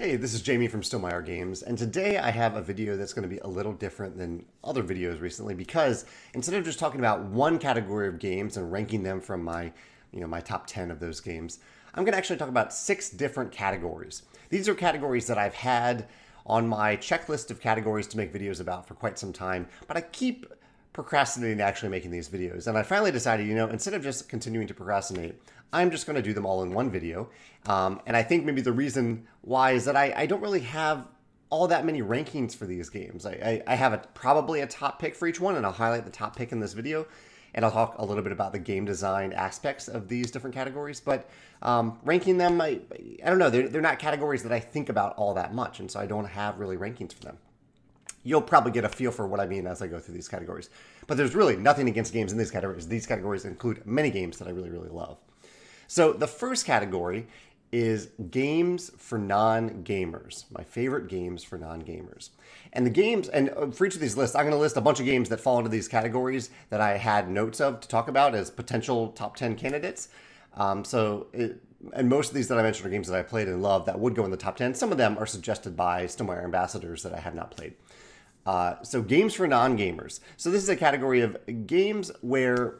Hey, this is Jamie from Stonemaier Games, and today I have a video that's going to be a little different than other videos recently because instead of just talking about one category of games and ranking them from my, you know, my top 10 of those games, I'm going to actually talk about six different categories. These are categories that I've had on my checklist of categories to make videos about for quite some time, but I keep procrastinating actually making these videos. And I finally decided, you know, instead of just continuing to procrastinate, I'm just going to do them all in one video. Um, and I think maybe the reason why is that I, I don't really have all that many rankings for these games. I, I, I have a, probably a top pick for each one, and I'll highlight the top pick in this video. And I'll talk a little bit about the game design aspects of these different categories. But um, ranking them, I, I don't know, they're, they're not categories that I think about all that much. And so I don't have really rankings for them you'll probably get a feel for what I mean as I go through these categories. But there's really nothing against games in these categories. These categories include many games that I really, really love. So the first category is games for non-gamers. My favorite games for non-gamers. And the games, and uh, for each of these lists, I'm going to list a bunch of games that fall into these categories that I had notes of to talk about as potential top 10 candidates. Um, so, it, and most of these that I mentioned are games that I played and loved that would go in the top 10. Some of them are suggested by Stonemaier ambassadors that I have not played. Uh, so games for non-gamers. So this is a category of games where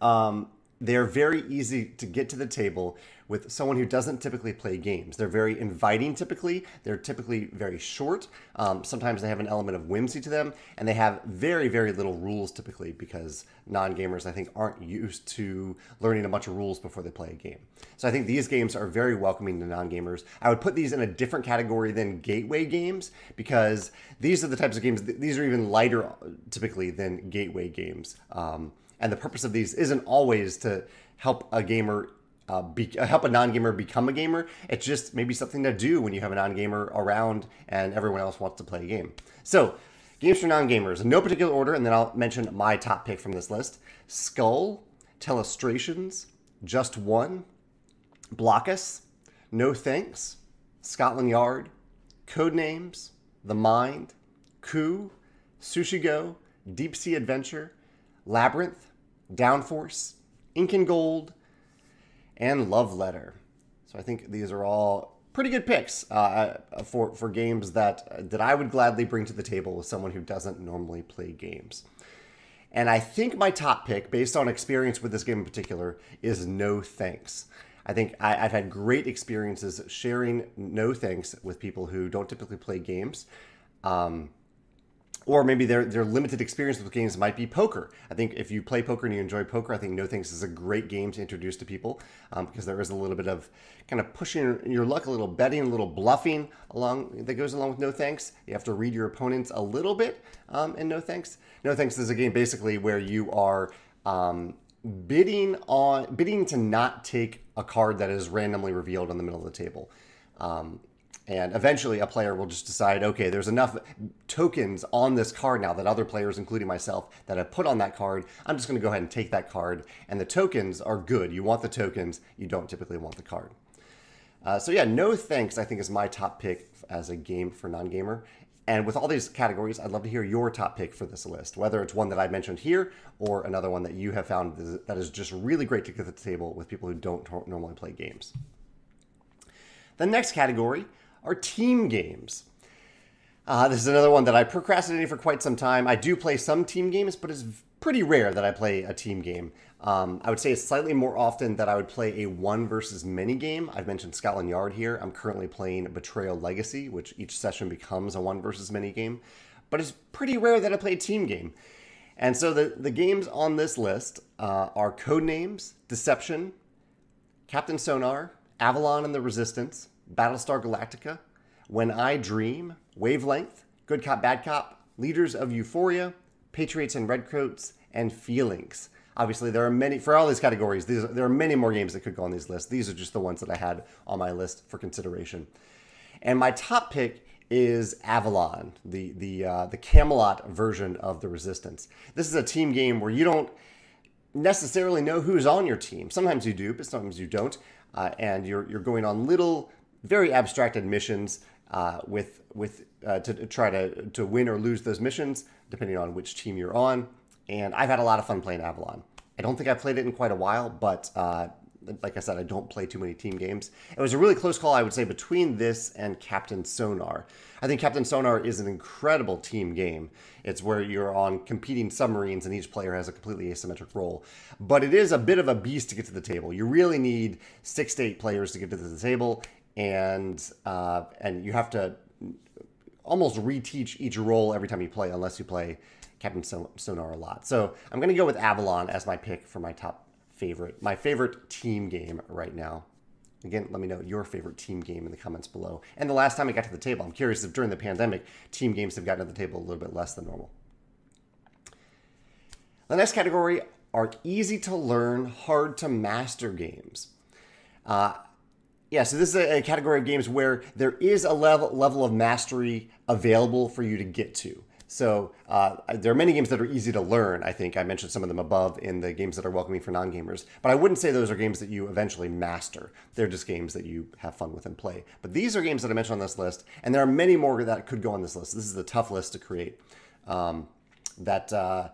um, they're very easy to get to the table with someone who doesn't typically play games. They're very inviting typically. They're typically very short. Um, sometimes they have an element of whimsy to them, and they have very, very little rules typically because non gamers, I think, aren't used to learning a bunch of rules before they play a game. So I think these games are very welcoming to non gamers. I would put these in a different category than gateway games because these are the types of games, these are even lighter typically than gateway games. Um, and the purpose of these isn't always to help a gamer uh, be, uh, help a non-gamer become a gamer. It's just maybe something to do when you have a non-gamer around and everyone else wants to play a game. So, games for non-gamers in no particular order, and then I'll mention my top pick from this list: Skull, Telestrations, Just One, Blokus, No Thanks, Scotland Yard, Codenames, The Mind, Coup, Sushi Go, Deep Sea Adventure, Labyrinth, Downforce, Ink and Gold, and Love Letter. So I think these are all pretty good picks uh, for for games that that I would gladly bring to the table with someone who doesn't normally play games. And I think my top pick, based on experience with this game in particular, is No Thanks. I think I, have had great experiences sharing No Thanks with people who don't typically play games. Um, or maybe their their limited experience with games might be poker. I think if you play poker and you enjoy poker, I think No Thanks is a great game to introduce to people um, because there is a little bit of kind of pushing your luck, a little betting, a little bluffing along that goes along with No Thanks. You have to read your opponents a little bit um, in No Thanks. No Thanks is a game basically where you are um, bidding on bidding to not take a card that is randomly revealed in the middle of the table. Um, and eventually, a player will just decide, okay, there's enough tokens on this card now that other players, including myself, that have put on that card. I'm just going to go ahead and take that card. And the tokens are good. You want the tokens. You don't typically want the card. Uh, so yeah, no thanks. I think is my top pick as a game for non-gamer. And with all these categories, I'd love to hear your top pick for this list, whether it's one that I mentioned here or another one that you have found that is just really great to get to the table with people who don't normally play games. The next category are team games. Uh, this is another one that I procrastinated for quite some time. I do play some team games, but it's pretty rare that I play a team game. Um, I would say it's slightly more often that I would play a one versus many game. I've mentioned Scotland Yard here. I'm currently playing Betrayal Legacy, which each session becomes a one versus many game. But it's pretty rare that I play a team game. And so the, the games on this list uh, are Codenames, Deception, Captain Sonar, Avalon and the Resistance, Battlestar Galactica, When I Dream, Wavelength, Good Cop, Bad Cop, Leaders of Euphoria, Patriots and Redcoats, and Feelings. Obviously, there are many, for all these categories, these, there are many more games that could go on these lists. These are just the ones that I had on my list for consideration. And my top pick is Avalon, the the uh, the Camelot version of the Resistance. This is a team game where you don't necessarily know who's on your team. Sometimes you do, but sometimes you don't, uh, and you're you're going on little very abstracted missions uh, with with uh, to, try to to win or lose those missions depending on which team you're on. And I've had a lot of fun playing Avalon. I don't think I've played it in quite a while, but uh, like I said, I don't play too many team games. It was a really close call, I would say, between this and Captain Sonar. I think Captain Sonar is an incredible team game. It's where you're on competing submarines and each player has a completely asymmetric role. But it is a bit of a beast to get to the table. You really need six to eight players to get to the table, and uh, and you have to almost reteach each role every time you play, unless you play Captain Sonar a lot. So I'm going to go with Avalon as my pick for my top favorite, my favorite team game right now. Again, let me know your favorite team game in the comments below. And the last time I got to the table, I'm curious if during the pandemic, team games have gotten to the table a little bit less than normal. The next category are easy to learn, hard to master games. Uh, yeah, so this is a, category of games where there is a level level of mastery available for you to get to. So uh, there are many games that are easy to learn. I think I mentioned some of them above in the games that are welcoming for non-gamers. But I wouldn't say those are games that you eventually master. They're just games that you have fun with and play. But these are games that I mentioned on this list, and there are many more that could go on this list. This is a tough list to create. Um, that uh,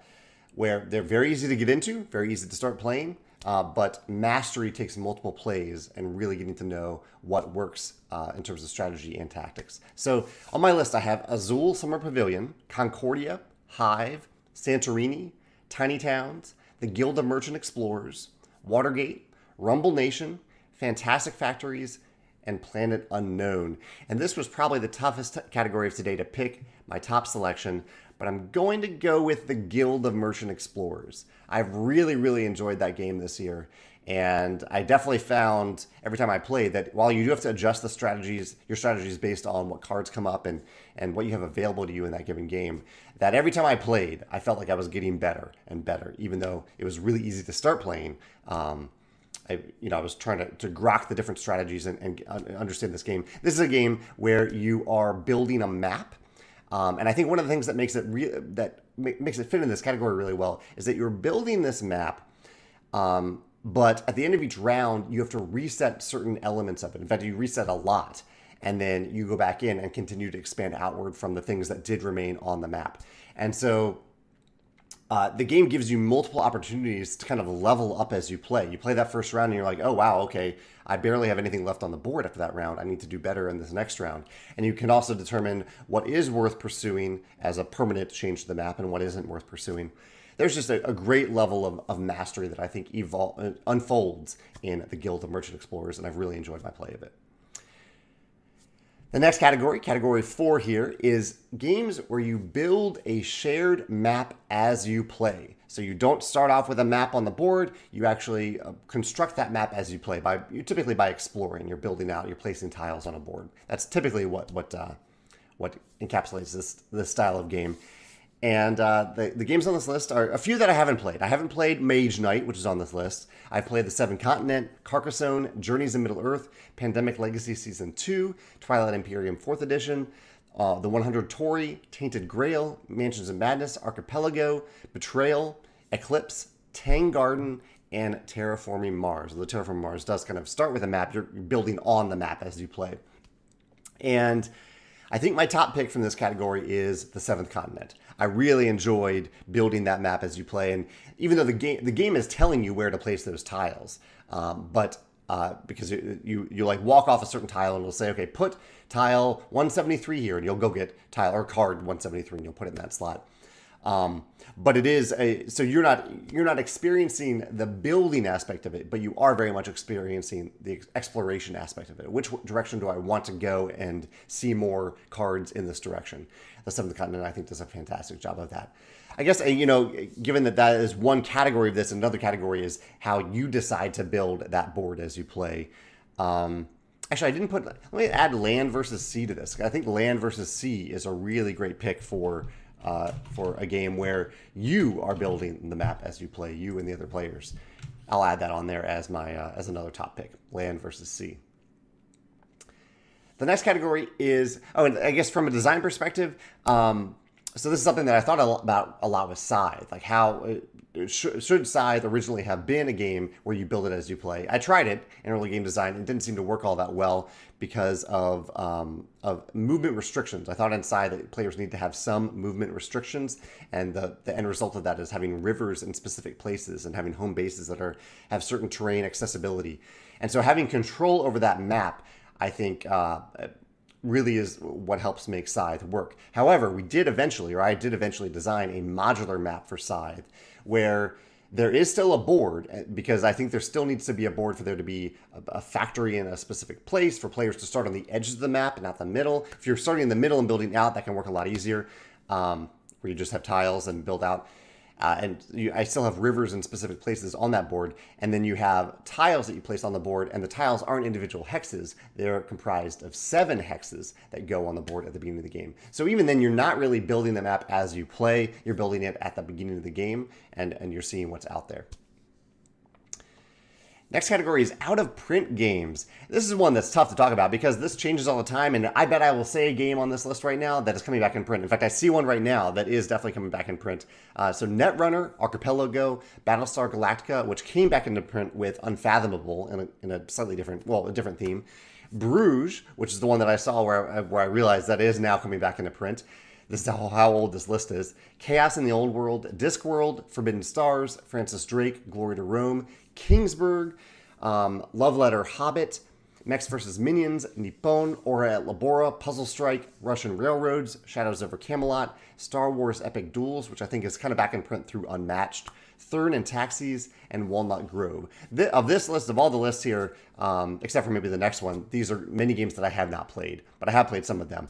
where they're very easy to get into, very easy to start playing, uh, but mastery takes multiple plays and really getting to know what works uh, in terms of strategy and tactics. So on my list, I have Azul Summer Pavilion, Concordia, Hive, Santorini, Tiny Towns, The Guild of Merchant Explorers, Watergate, Rumble Nation, Fantastic Factories, and Planet Unknown. And this was probably the toughest category of today to pick my top selection, but I'm going to go with the Guild of Merchant Explorers. I've really, really enjoyed that game this year. And I definitely found every time I played that while you do have to adjust the strategies, your strategies based on what cards come up and, and what you have available to you in that given game, that every time I played, I felt like I was getting better and better, even though it was really easy to start playing. Um, I, you know, I was trying to, to grok the different strategies and, and understand this game. This is a game where you are building a map um, and I think one of the things that makes it re- that makes it fit in this category really well is that you're building this map, um, but at the end of each round you have to reset certain elements of it. In fact, you reset a lot, and then you go back in and continue to expand outward from the things that did remain on the map. And so uh, the game gives you multiple opportunities to kind of level up as you play. You play that first round and you're like, oh, wow, okay, I barely have anything left on the board after that round. I need to do better in this next round. And you can also determine what is worth pursuing as a permanent change to the map and what isn't worth pursuing. There's just a, a great level of, of mastery that I think evol- uh, unfolds in the Guild of Merchant Explorers, and I've really enjoyed my play of it. The next category, category four here, is games where you build a shared map as you play. So you don't start off with a map on the board. You actually uh, construct that map as you play. By typically by exploring, you're building out, you're placing tiles on a board. That's typically what what uh, what encapsulates this this style of game. And uh, the, the games on this list are a few that I haven't played. I haven't played Mage Knight, which is on this list. I've played The Seven Continent, Carcassonne, Journeys in Middle Earth, Pandemic Legacy Season 2, Twilight Imperium 4th Edition, uh, The 100 Torii, Tainted Grail, Mansions of Madness, Archipelago, Betrayal, Eclipse, Tang Garden, and Terraforming Mars. The Terraforming Mars does kind of start with a map. You're building on the map as you play. And I think my top pick from this category is the Seventh Continent. I really enjoyed building that map as you play, and even though the game the game is telling you where to place those tiles, um, but uh, because you, you, you like walk off a certain tile and it'll say, okay, put tile 173 here, and you'll go get tile or card 173 and you'll put it in that slot. Um, but it is a so you're not you're not experiencing the building aspect of it, but you are very much experiencing the exploration aspect of it. Which direction do I want to go and see more cards in this direction? The Seventh Continent, I think, does a fantastic job of that. I guess uh, you know, given that that is one category of this, another category is how you decide to build that board as you play. Um, actually, I didn't put. Let me add land versus sea to this. I think land versus sea is a really great pick for uh, for a game where you are building the map as you play, you and the other players. I'll add that on there as my uh, as another top pick: land versus sea. The next category is oh, and I guess from a design perspective, um, so this is something that I thought about a lot with Scythe, like how sh- should Scythe originally have been a game where you build it as you play? I tried it in early game design. It didn't seem to work all that well because of um, of movement restrictions. I thought in Scythe that players need to have some movement restrictions, and the, the end result of that is having rivers in specific places and having home bases that are have certain terrain accessibility. And so having control over that map, I think. Uh, really is what helps make Scythe work. However, we did eventually, or I did eventually design a modular map for Scythe where there is still a board eh, because I think there still needs to be a board for there to be a, factory in a specific place for players to start on the edges of the map and not the middle. If you're starting in the middle and building out, that can work a lot easier, um, where you just have tiles and build out. Uh, and you, I still have rivers in specific places on that board. And then you have tiles that you place on the board, and the tiles aren't individual hexes. They're comprised of seven hexes that go on the board at the beginning of the game. So even then, you're not really building the map as you play. You're building it at the beginning of the game, and, and you're seeing what's out there. Next category is out of print games. This is one that's tough to talk about because this changes all the time, and I bet I will say a game on this list right now that is coming back in print. In fact, I see one right now that is definitely coming back in print. Uh, so Netrunner, Archipelago, Battlestar Galactica, which came back into print with Unfathomable in a, in a slightly different, well, a different theme. Bruges, which is the one that I saw where where I realized that is now coming back into print. This is how, old this list is. Chaos in the Old World, Discworld, Forbidden Stars, Francis Drake, Glory to Rome, Kingsburg, um, Love Letter Hobbit, Mechs vs. Minions, Nippon, Ora et Labora, Puzzle Strike, Russian Railroads, Shadows over Camelot, Star Wars Epic Duels, which I think is kind of back in print through Unmatched, Thurn and Taxis, and Walnut Grove. The, of this list, of all the lists here, um, except for maybe the next one, these are many games that I have not played, but I have played some of them.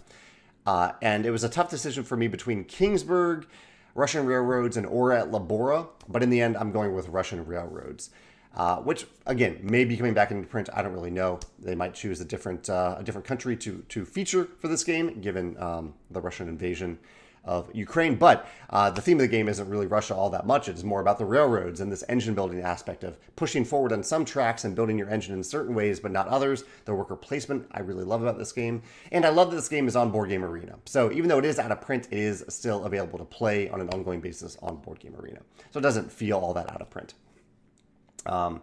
Uh, and it was a tough decision for me between Kingsburg, Russian Railroads, and Ora et Labora, but in the end, I'm going with Russian Railroads uh, which again may be coming back into print. I don't really know. They might choose a different uh, a different country to to feature for this game, given um, the Russian invasion of Ukraine. But uh, the theme of the game isn't really Russia all that much. It's more about the railroads and this engine building aspect of pushing forward on some tracks and building your engine in certain ways, but not others. The worker placement I really love about this game, and I love that this game is on Board Game Arena. So even though it is out of print, it is still available to play on an ongoing basis on Board Game Arena. So it doesn't feel all that out of print. Um,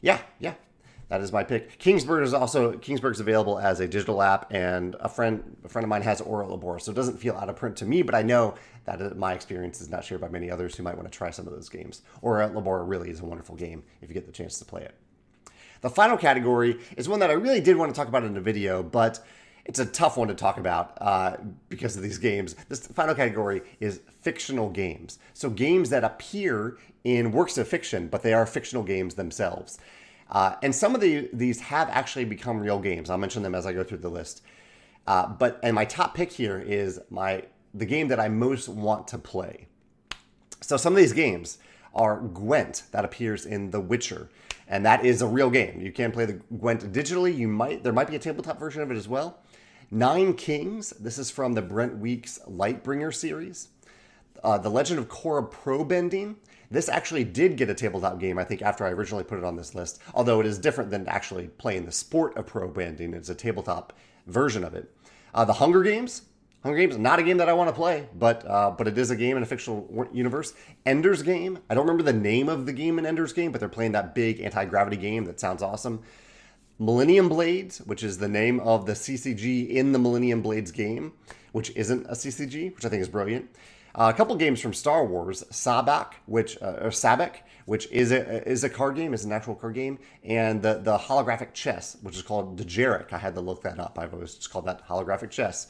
yeah, yeah, that is my pick. Kingsburg is also Kingsburg's available as a digital app, and a friend a friend of mine has Ora Labora, so it doesn't feel out of print to me. But I know that my experience is not shared by many others who might want to try some of those games. Ora Labora really is a wonderful game if you get the chance to play it. The final category is one that I really did want to talk about in a video, but it's a tough one to talk about uh, because of these games. This final category is fictional games. So games that appear in works of fiction, but they are fictional games themselves. Uh, and some of the, these have actually become real games. I'll mention them as I go through the list. Uh, but and my top pick here is my the game that I most want to play. So some of these games are Gwent that appears in The Witcher, and that is a real game. You can play the Gwent digitally. You might there might be a tabletop version of it as well. Nine Kings. This is from the Brent Weeks Lightbringer series. Uh, the Legend of Korra Pro Bending. This actually did get a tabletop game, I think, after I originally put it on this list, although it is different than actually playing the sport of pro bending. It's a tabletop version of it. Uh, the Hunger Games. Hunger Games, not a game that I want to play, but uh, but it is a game in a fictional universe. Ender's Game. I don't remember the name of the game in Ender's Game, but they're playing that big anti gravity game that sounds awesome. Millennium Blades, which is the name of the CCG in the Millennium Blades game, which isn't a CCG, which I think is brilliant. Uh, a couple games from Star Wars, Sabacc, which uh, or Sabacc, which is a is a card game, is an actual card game, and the the holographic chess, which is called Dejarik. I had to look that up. I've always just called that holographic chess.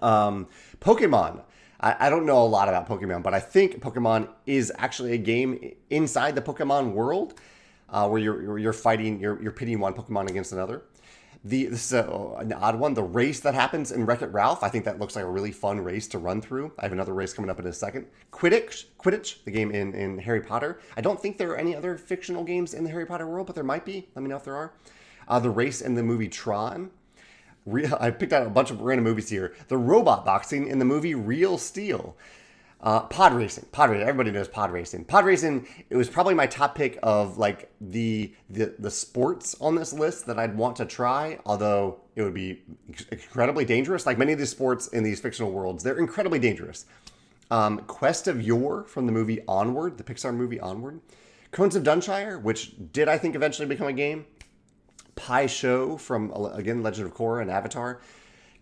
Um, Pokemon. I, I don't know a lot about Pokemon, but I think Pokemon is actually a game inside the Pokemon world uh, where you're you're fighting, you're you're pitting one Pokemon against another. The this is a, an odd one. The race that happens in Wreck It Ralph, I think that looks like a really fun race to run through. I have another race coming up in a second. Quidditch, Quidditch, the game in in Harry Potter. I don't think there are any other fictional games in the Harry Potter world, but there might be. Let me know if there are. Uh, the race in the movie Tron. Real, I picked out a bunch of random movies here. The robot boxing in the movie Real Steel. Uh, pod racing, pod racing. Everybody knows pod racing. Pod racing. It was probably my top pick of like the the the sports on this list that I'd want to try. Although it would be incredibly dangerous. Like many of these sports in these fictional worlds, they're incredibly dangerous. Um, Quest of Yore from the movie Onward, the Pixar movie Onward. Cones of Dunshire, which did I think eventually become a game. Pai Sho from again Legend of Korra and Avatar.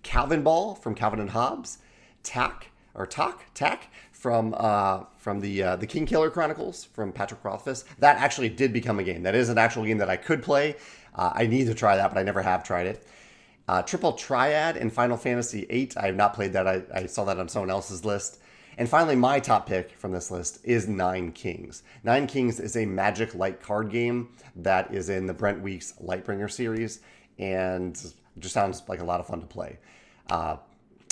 Calvinball from Calvin and Hobbes. Tak or Tak Tak from uh, from the uh, the Kingkiller Chronicles from Patrick Rothfuss. That actually did become a game. That is an actual game that I could play. Uh, I need to try that, but I never have tried it. Uh, Triple Triad in Final Fantasy VIII. I have not played that. I, I saw that on someone else's list. And finally, my top pick from this list is Nine Kings. Nine Kings is a Magic Light card game that is in the Brent Weeks Lightbringer series, and just sounds like a lot of fun to play. Uh,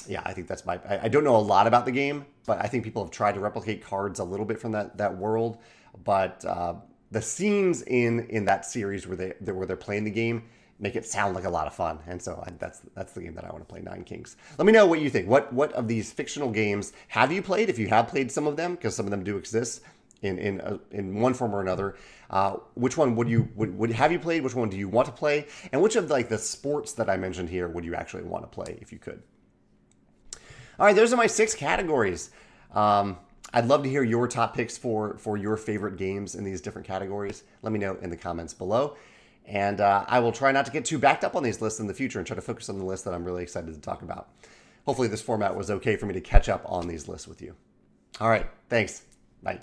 yeah, I think that's my. I, I, don't know a lot about the game, but I think people have tried to replicate cards a little bit from that that world. But uh, the scenes in in that series where they where they're playing the game make it sound like a lot of fun, and so I, that's that's the game that I want to play. Nine Kings. Let me know what you think. What what of these fictional games have you played? If you have played some of them, because some of them do exist in in uh, in one form or another. Uh, which one would you would, would have you played? Which one do you want to play? And which of like the sports that I mentioned here would you actually want to play if you could? All right, those are my six categories. Um, I'd love to hear your top picks for for your favorite games in these different categories. Let me know in the comments below. And uh, I will try not to get too backed up on these lists in the future and try to focus on the list that I'm really excited to talk about. Hopefully, this format was okay for me to catch up on these lists with you. All right, thanks. Bye.